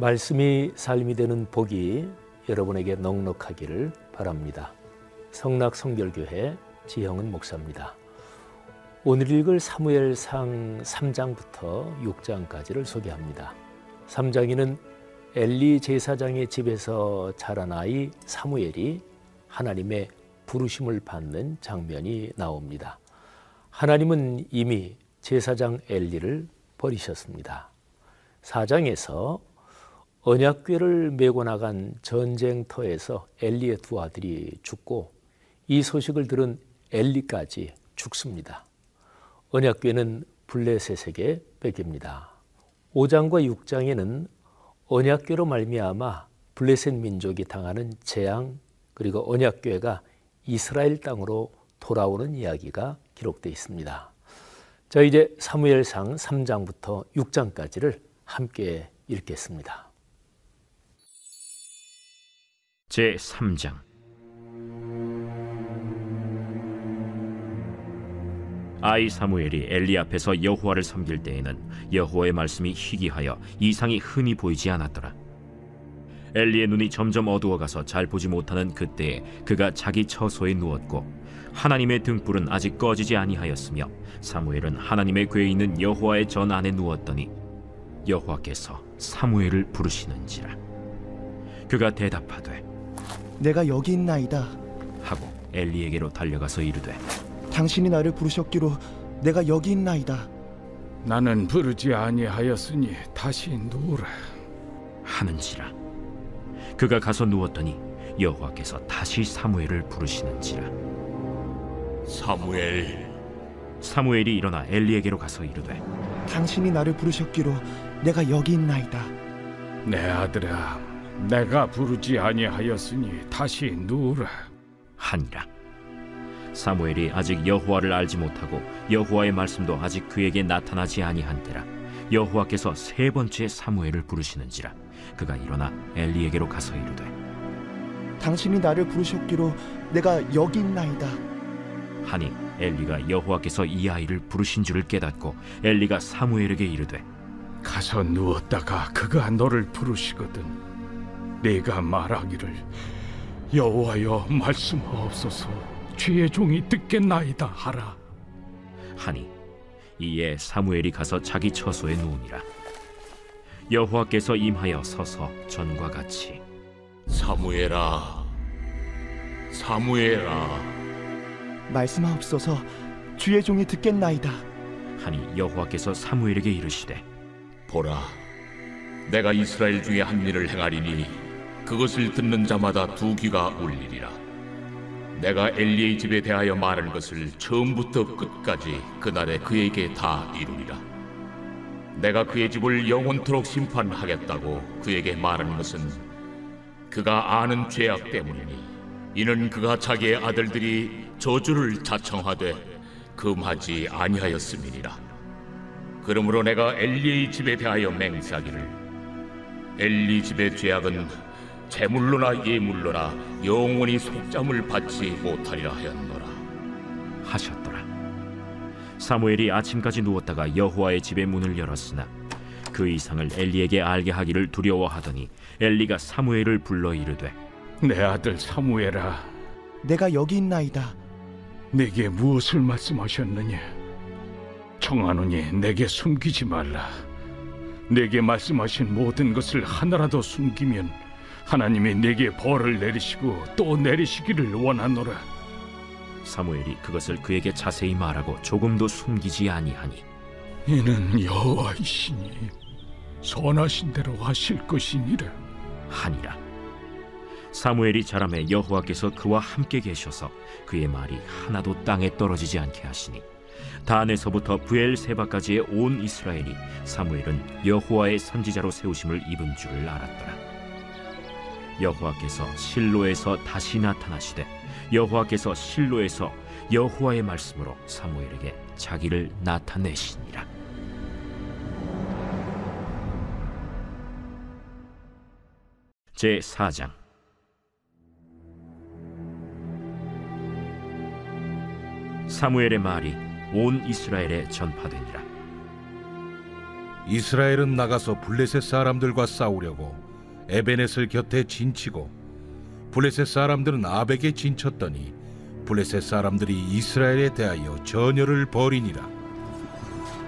말씀이 삶이 되는 복이 여러분에게 넉넉하기를 바랍니다. 성락 성결교회 지형은 목사입니다. 오늘 읽을 사무엘상 3장부터 6장까지를 소개합니다. 3장에는 엘리 제사장의 집에서 자란 아이 사무엘이 하나님의 부르심을 받는 장면이 나옵니다. 하나님은 이미 제사장 엘리를 버리셨습니다. 4장에서 언약궤를 메고 나간 전쟁터에서 엘리의 두 아들이 죽고 이 소식을 들은 엘리까지 죽습니다. 언약궤는 블레셋에게 뺏깁니다. 5장과 6장에는 언약궤로 말미암아 블레셋 민족이 당하는 재앙 그리고 언약궤가 이스라엘 땅으로 돌아오는 이야기가 기록되어 있습니다. 자 이제 사무엘상 3장부터 6장까지를 함께 읽겠습니다. 제 3장 아이 사무엘이 엘리 앞에서 여호와를 섬길 때에는 여호와의 말씀이 희귀하여 이상이 흔히 보이지 않았더라. 엘리의 눈이 점점 어두워가서 잘 보지 못하는 그때에 그가 자기 처소에 누웠고 하나님의 등불은 아직 꺼지지 아니하였으며 사무엘은 하나님의 궤에 있는 여호와의 전 안에 누웠더니 여호와께서 사무엘을 부르시는지라 그가 대답하되 내가 여기 있나이다. 하고 엘리에게로 달려가서 이르되 당신이 나를 부르셨기로 내가 여기 있나이다. 나는 부르지 아니하였으니 다시 누우라. 하는지라 그가 가서 누웠더니 여호와께서 다시 사무엘을 부르시는지라 사무엘 사무엘이 일어나 엘리에게로 가서 이르되 당신이 나를 부르셨기로 내가 여기 있나이다. 내 아들아, 내가 부르지 아니하였으니 다시 누우라. 하니라 사무엘이 아직 여호와를 알지 못하고 여호와의 말씀도 아직 그에게 나타나지 아니한 때라 여호와께서 세 번째 사무엘을 부르시는지라 그가 일어나 엘리에게로 가서 이르되 당신이 나를 부르셨기로 내가 여기 있나이다. 하니 엘리가 여호와께서 이 아이를 부르신 줄을 깨닫고 엘리가 사무엘에게 이르되 가서 누웠다가 그가 너를 부르시거든. 네가 말하기를 여호와여 말씀하옵소서. 주의 종이 듣겠나이다 하라. 하니 이에 사무엘이 가서 자기 처소에 누우니라 여호와께서 임하여 서서 전과 같이 사무엘아 사무엘아 말씀하옵소서 주의 종이 듣겠나이다. 하니 여호와께서 사무엘에게 이르시되 보라 내가 이스라엘 중에 한 일을 행하리니 그것을 듣는 자마다 두 귀가 울리리라. 내가 엘리의 집에 대하여 말한 것을 처음부터 끝까지 그날에 그에게 다 이루리라. 내가 그의 집을 영원토록 심판하겠다고 그에게 말한 것은 그가 아는 죄악 때문이니 이는 그가 자기의 아들들이 저주를 자청하되 금하지 아니하였음이니라. 그러므로 내가 엘리의 집에 대하여 맹세하기를 엘리 집의 죄악은 제물로나 예물로나 영원히 속잠을 받지 못하리라 하였노라 하셨더라 사무엘이 아침까지 누웠다가 여호와의 집의 문을 열었으나 그 이상을 엘리에게 알게 하기를 두려워하더니 엘리가 사무엘을 불러 이르되 내 아들 사무엘아, 내가 여기 있나이다. 내게 무엇을 말씀하셨느냐? 청하노니 내게 숨기지 말라. 내게 말씀하신 모든 것을 하나라도 숨기면 하나님이 내게 벌을 내리시고 또 내리시기를 원하노라. 사무엘이 그것을 그에게 자세히 말하고 조금도 숨기지 아니하니 이는 여호와이시니 선하신 대로 하실 것이니라. 하니라 사무엘이 자라매 여호와께서 그와 함께 계셔서 그의 말이 하나도 땅에 떨어지지 않게 하시니 단에서부터 부엘세바까지의 온 이스라엘이 사무엘은 여호와의 선지자로 세우심을 입은 줄을 알았더라 여호와께서 실로에서 다시 나타나시되 여호와께서 실로에서 여호와의 말씀으로 사무엘에게 자기를 나타내시니라. 제 4장. 사무엘의 말이 온 이스라엘에 전파되니라. 이스라엘은 나가서 블레셋 사람들과 싸우려고 에베넷을 곁에 진치고 블레셋 사람들은 아벡에 진쳤더니 블레셋 사람들이 이스라엘에 대하여 전열을 벌이니라.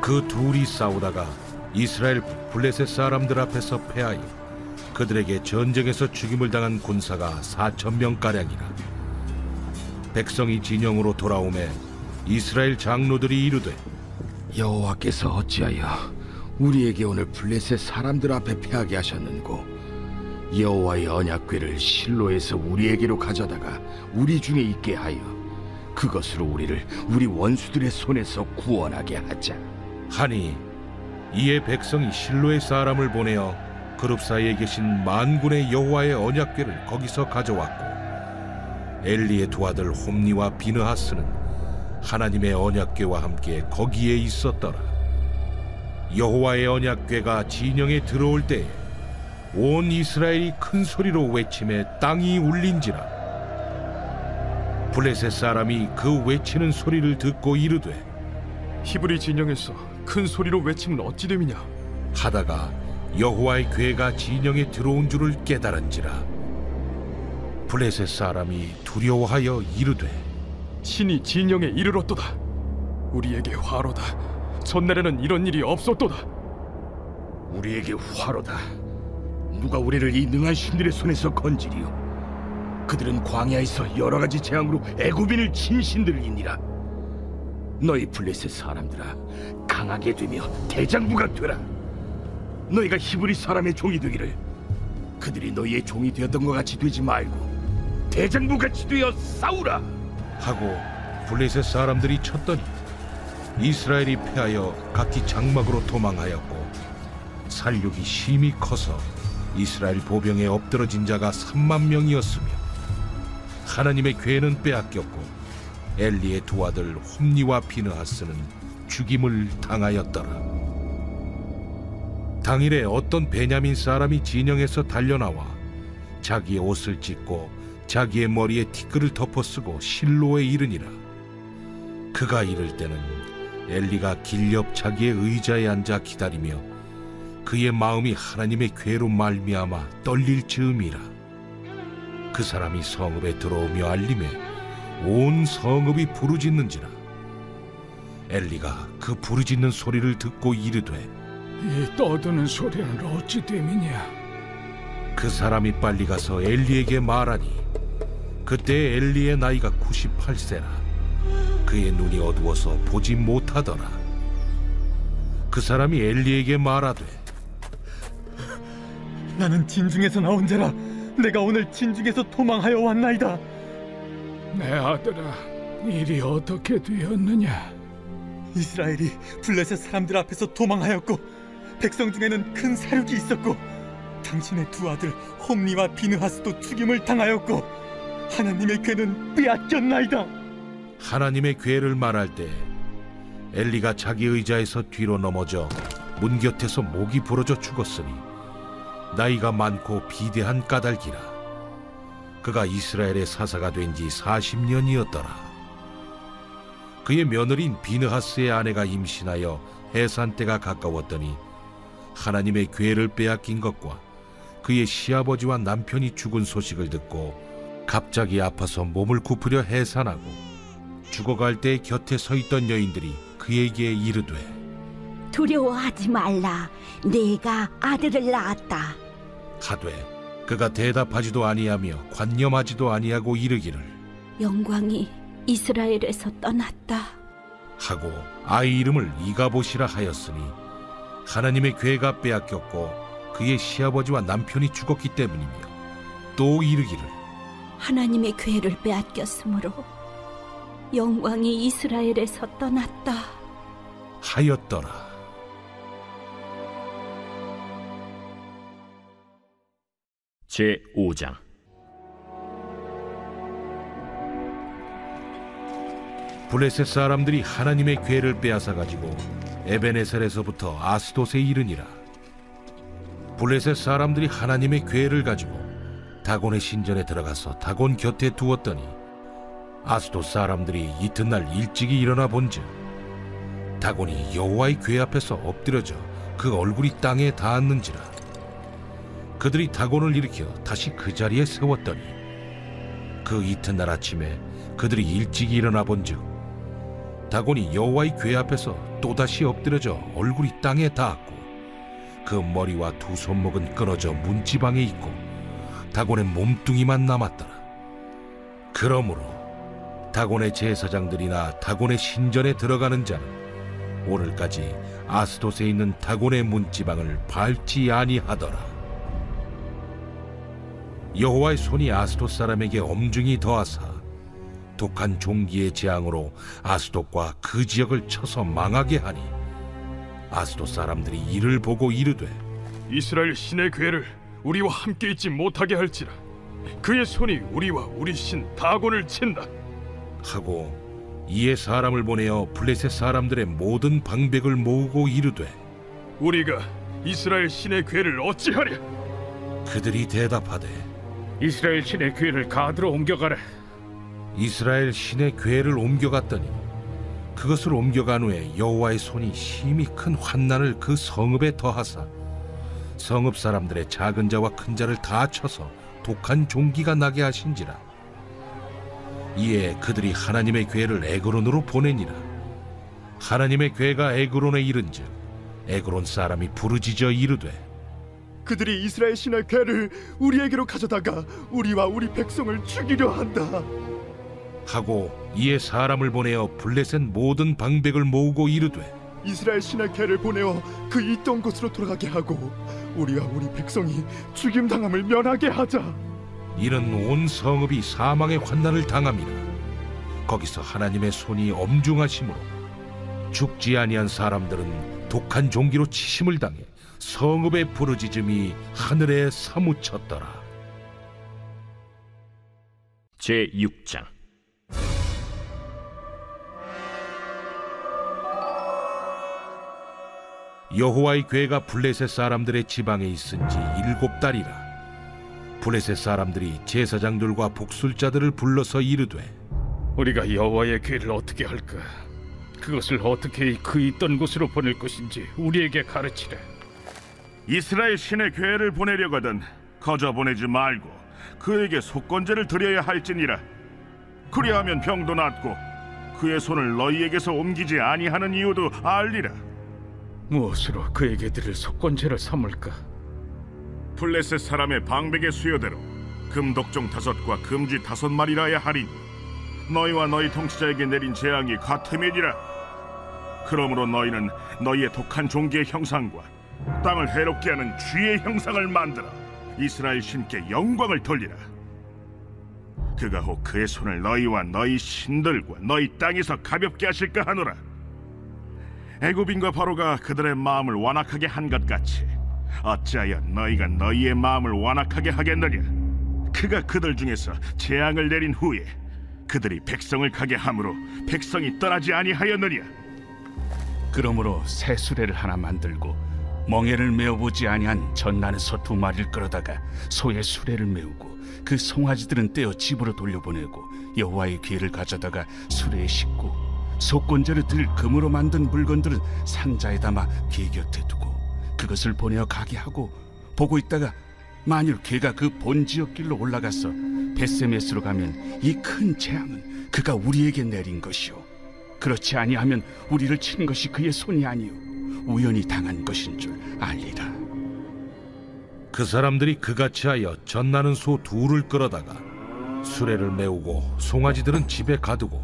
그 둘이 싸우다가 이스라엘 블레셋 사람들 앞에서 패하여 그들에게 전쟁에서 죽임을 당한 군사가 4천 명 가량이라. 백성이 진영으로 돌아오매 이스라엘 장로들이 이르되 여호와께서 어찌하여 우리에게 오늘 블레셋 사람들 앞에 패하게 하셨는고 여호와의 언약궤를 실로에서 우리에게로 가져다가 우리 중에 있게 하여 그것으로 우리를 우리 원수들의 손에서 구원하게 하자. 하니 이에 백성이 실로의 사람을 보내어 그룹 사이에 계신 만군의 여호와의 언약궤를 거기서 가져왔고 엘리의 두 아들 홈니와 비느하스는 하나님의 언약궤와 함께 거기에 있었더라. 여호와의 언약궤가 진영에 들어올 때에 온 이스라엘이 큰 소리로 외침에 땅이 울린지라 블레셋 사람이 그 외치는 소리를 듣고 이르되 히브리 진영에서 큰 소리로 외치면 어찌 됨이냐? 하다가 여호와의 괴가 진영에 들어온 줄을 깨달은지라 블레셋 사람이 두려워하여 이르되 신이 진영에 이르렀도다. 우리에게 화로다. 전날에는 이런 일이 없었도다. 우리에게 화로다 누가 우리를 이 능한 신들의 손에서 건지리요? 그들은 광야에서 여러 가지 재앙으로 애굽인을 친 신들이니라. 너희 블레셋 사람들아 강하게 되며 대장부가 되라. 너희가 히브리 사람의 종이 되기를. 그들이 너희의 종이 되었던 것 같이 되지 말고 대장부 같이 되어 싸우라. 하고 블레셋 사람들이 쳤더니 이스라엘이 패하여 각기 장막으로 도망하였고 살육이 심히 커서 이스라엘 보병에 엎드러진 자가 3만 명이었으며 하나님의 괴는 빼앗겼고 엘리의 두 아들 홈니와 비느하스는 죽임을 당하였더라. 당일에 어떤 베냐민 사람이 진영에서 달려나와 자기의 옷을 찢고 자기의 머리에 티끌을 덮어 쓰고 실로에 이르니라. 그가 이를 때는 엘리가 길옆 자기의 의자에 앉아 기다리며 그의 마음이 하나님의 괴로 말미암아 떨릴 즈음이라. 그 사람이 성읍에 들어오며 알림에 온 성읍이 부르짖는지라. 엘리가 그 부르짖는 소리를 듣고 이르되 이 떠드는 소리는 어찌 됨이냐? 그 사람이 빨리 가서 엘리에게 말하니 그때 엘리의 나이가 98세라. 그의 눈이 어두워서 보지 못하더라. 그 사람이 엘리에게 말하되 나는 진중에서 나온 자라. 내가 오늘 진중에서 도망하여 왔나이다. 내 아들아, 일이 어떻게 되었느냐? 이스라엘이 블레셋 사람들 앞에서 도망하였고 백성 중에는 큰 사륙이 있었고 당신의 두 아들 홈니와 비느하스도 죽임을 당하였고 하나님의 괴는 빼앗겼나이다. 하나님의 괴를 말할 때 엘리가 자기 의자에서 뒤로 넘어져 문 곁에서 목이 부러져 죽었으니 나이가 많고 비대한 까닭이라 그가 이스라엘의 사사가 된 지 40년이었더라 그의 며느리인 비느하스의 아내가 임신하여 해산 때가 가까웠더니 하나님의 괴를 빼앗긴 것과 그의 시아버지와 남편이 죽은 소식을 듣고 갑자기 아파서 몸을 굽으려 해산하고 죽어갈 때 곁에 서 있던 여인들이 그에게 이르되 두려워하지 말라. 내가 아들을 낳았다. 하되 그가 대답하지도 아니하며 관념하지도 아니하고 이르기를 영광이 이스라엘에서 떠났다. 하고 아이 이름을 이가봇이라 하였으니 하나님의 괴가 빼앗겼고 그의 시아버지와 남편이 죽었기 때문이며 또 이르기를 하나님의 괴를 빼앗겼으므로 영광이 이스라엘에서 떠났다. 하였더라 제 5장. 블레셋 사람들이 하나님의 괴를 빼앗아 가지고 에베네셀에서부터 아스돗에 이르니라. 블레셋 사람들이 하나님의 괴를 가지고 다곤의 신전에 들어가서 다곤 곁에 두었더니 아스돗 사람들이 이튿날 일찍이 일어나 본즉 다곤이 여호와의 괴 앞에서 엎드려져 그 얼굴이 땅에 닿았는지라 그들이 다곤을 일으켜 다시 그 자리에 세웠더니 그 이튿날 아침에 그들이 일찍 일어나 본즉 다곤이 여호와의 궤 앞에서 또다시 엎드려져 얼굴이 땅에 닿았고 그 머리와 두 손목은 끊어져 문지방에 있고 다곤의 몸뚱이만 남았더라. 그러므로 다곤의 제사장들이나 다곤의 신전에 들어가는 자는 오늘까지 아스돗에 있는 다곤의 문지방을 밟지 아니하더라 여호와의 손이 아스돗 사람에게 엄중히 더하사 독한 종기의 재앙으로 아스돗과 그 지역을 쳐서 망하게 하니 아스돗 사람들이 이를 보고 이르되 이스라엘 신의 괴를 우리와 함께 있지 못하게 할지라. 그의 손이 우리와 우리 신 다곤을 친다. 하고 이에 사람을 보내어 블레셋 사람들의 모든 방백을 모으고 이르되 우리가 이스라엘 신의 괴를 어찌하랴? 그들이 대답하되 이스라엘 신의 괴를 가드로 옮겨가라. 이스라엘 신의 궤를 옮겨갔더니 그것을 옮겨간 후에 여호와의 손이 심히 큰 환난을 그 성읍에 더하사 성읍 사람들의 작은 자와 큰 자를 다 쳐서 독한 종기가 나게 하신지라 이에 그들이 하나님의 궤를 에그론으로 보내니라 하나님의 궤가 에그론에 이른즉 에그론 사람이 부르짖어 이르되 그들이 이스라엘 신의 괴를 우리에게로 가져다가 우리와 우리 백성을 죽이려 한다. 하고 이에 사람을 보내어 블레셋 모든 방백을 모으고 이르되 이스라엘 신의 괴를 보내어 그 있던 곳으로 돌아가게 하고 우리와 우리 백성이 죽임 당함을 면하게 하자. 이는 온 성읍이 사망의 환난을 당함이라 거기서 하나님의 손이 엄중하심으로 죽지 아니한 사람들은 독한 종기로 치심을 당해 성읍의 부르짖음이 하늘에 사무쳤더라 제 6장 여호와의 궤가 블레셋 사람들의 지방에 있은 지 일곱 달이라 블레셋 사람들이 제사장들과 복술자들을 불러서 이르되 우리가 여호와의 괴를 어떻게 할까? 그것을 어떻게 그 있던 곳으로 보낼 것인지 우리에게 가르치라. 이스라엘 신의 괴를 보내려거든 거저 보내지 말고 그에게 속건제를 드려야 할지니라. 그리하면 병도 낫고 그의 손을 너희에게서 옮기지 아니하는 이유도 알리라. 무엇으로 그에게 드릴 속건제를 삼을까? 블레셋 사람의 방백의 수요대로 금독종 다섯과 금쥐 다섯 마리라야 하리니 너희와 너희 통치자에게 내린 재앙이 같음이니라. 그러므로 너희는 너희의 독한 종기의 형상과 땅을 해롭게 하는 쥐의 형상을 만들어 이스라엘 신께 영광을 돌리라. 그가 혹 그의 손을 너희와 너희 신들과 너희 땅에서 가볍게 하실까 하노라. 애굽인과 바로가 그들의 마음을 완악하게 한 것 같이 어찌하여 너희가 너희의 마음을 완악하게 하겠느냐? 그가 그들 중에서 재앙을 내린 후에 그들이 백성을 가게 함으로 백성이 떠나지 아니하였느냐? 그러므로 새 수레를 하나 만들고 멍에를 메어보지 아니한 전나는 두 마리를 끌어다가 소의 수레를 메우고 그 송아지들은 떼어 집으로 돌려보내고 여호와의 귀를 가져다가 수레에 싣고 속건제를 들 금으로 만든 물건들은 상자에 담아 개 곁에 두고 그것을 보내어 가게 하고 보고 있다가 만일 개가 그 본 지역 길로 올라가서 베세메스로 가면 이 큰 재앙은 그가 우리에게 내린 것이요 그렇지 아니하면 우리를 친 것이 그의 손이 아니요 우연히 당한 것인 줄 알리라. 그 사람들이 그같이 하여 전나는 소 둘을 끌어다가 수레를 메우고 송아지들은 집에 가두고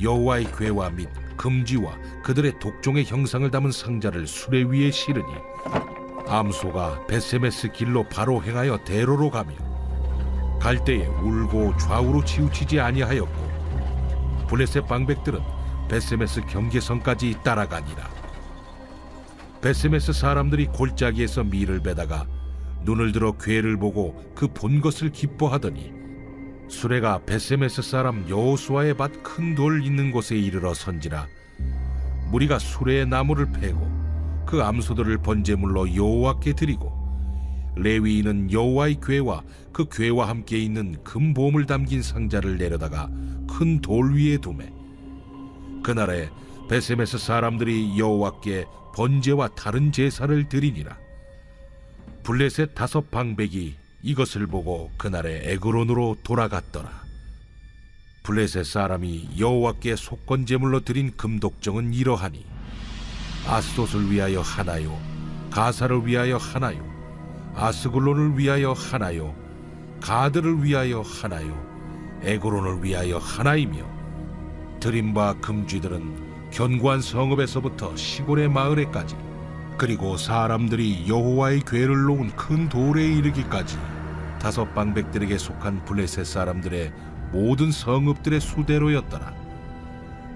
여호와의 궤와 및 금지와 그들의 독종의 형상을 담은 상자를 수레 위에 실으니 암소가 베세메스 길로 바로 행하여 대로로 가며 갈 때에 울고 좌우로 치우치지 아니하였고 블레셋 방백들은 베세메스 경계선까지 따라가니라 베세메스 사람들이 골짜기에서 밀을 베다가 눈을 들어 궤를 보고 그 본 것을 기뻐하더니 수레가 베세메스 사람 여호수아의 밭 큰 돌 있는 곳에 이르러 선지라 무리가 수레의 나무를 패고 그 암소들을 번제물로 여호와께 드리고 레위인은 여호와의 궤와 그 궤와 함께 있는 금보물 담긴 상자를 내려다가 큰 돌 위에 두매 그날에 베세메스 사람들이 여호와께 번제와 다른 제사를 드리니라. 블레셋 다섯 방백이 이것을 보고 그날에 에그론으로 돌아갔더라. 블레셋 사람이 여호와께 속건 제물로 드린 금독종은 이러하니 아스돗을 위하여 하나요, 가사를 위하여 하나요, 아스글론을 위하여 하나요, 가드를 위하여 하나요, 에그론을 위하여 하나이며 드린 바 금쥐들은 견고한 성읍에서부터 시골의 마을에까지 그리고 사람들이 여호와의 괴를 놓은 큰 돌에 이르기까지 다섯 방백들에게 속한 블레셋 사람들의 모든 성읍들의 수대로였더라.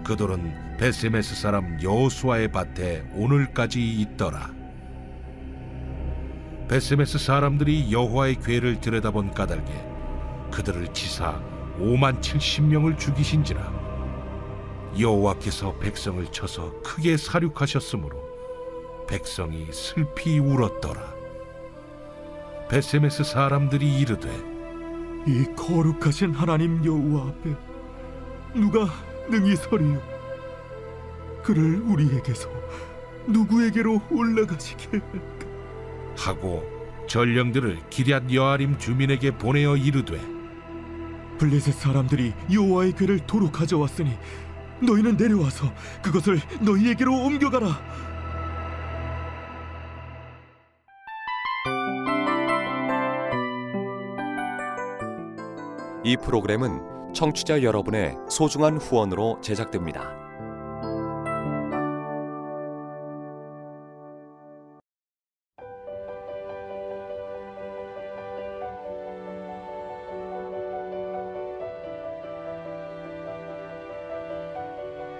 그 돌은 베세메스 사람 여호수아의 밭에 오늘까지 있더라. 베세메스 사람들이 여호와의 괴를 들여다본 까닭에 그들을 치사 5만 70명을 죽이신지라 여호와께서 백성을 쳐서 크게 사륙하셨으므로 백성이 슬피 울었더라. 베세메스 사람들이 이르되 이 거룩하신 하나님 여호와 앞에 누가 능히 서리요? 그를 우리에게서 누구에게로 올라가시게 할까? 하고 전령들을 기럇 여아림 주민에게 보내어 이르되 블레셋 사람들이 여호와의 괴를 도로 가져왔으니 너희는 내려와서 그것을 너희에게로 옮겨가라. 이 프로그램은 청취자 여러분의 소중한 후원으로 제작됩니다.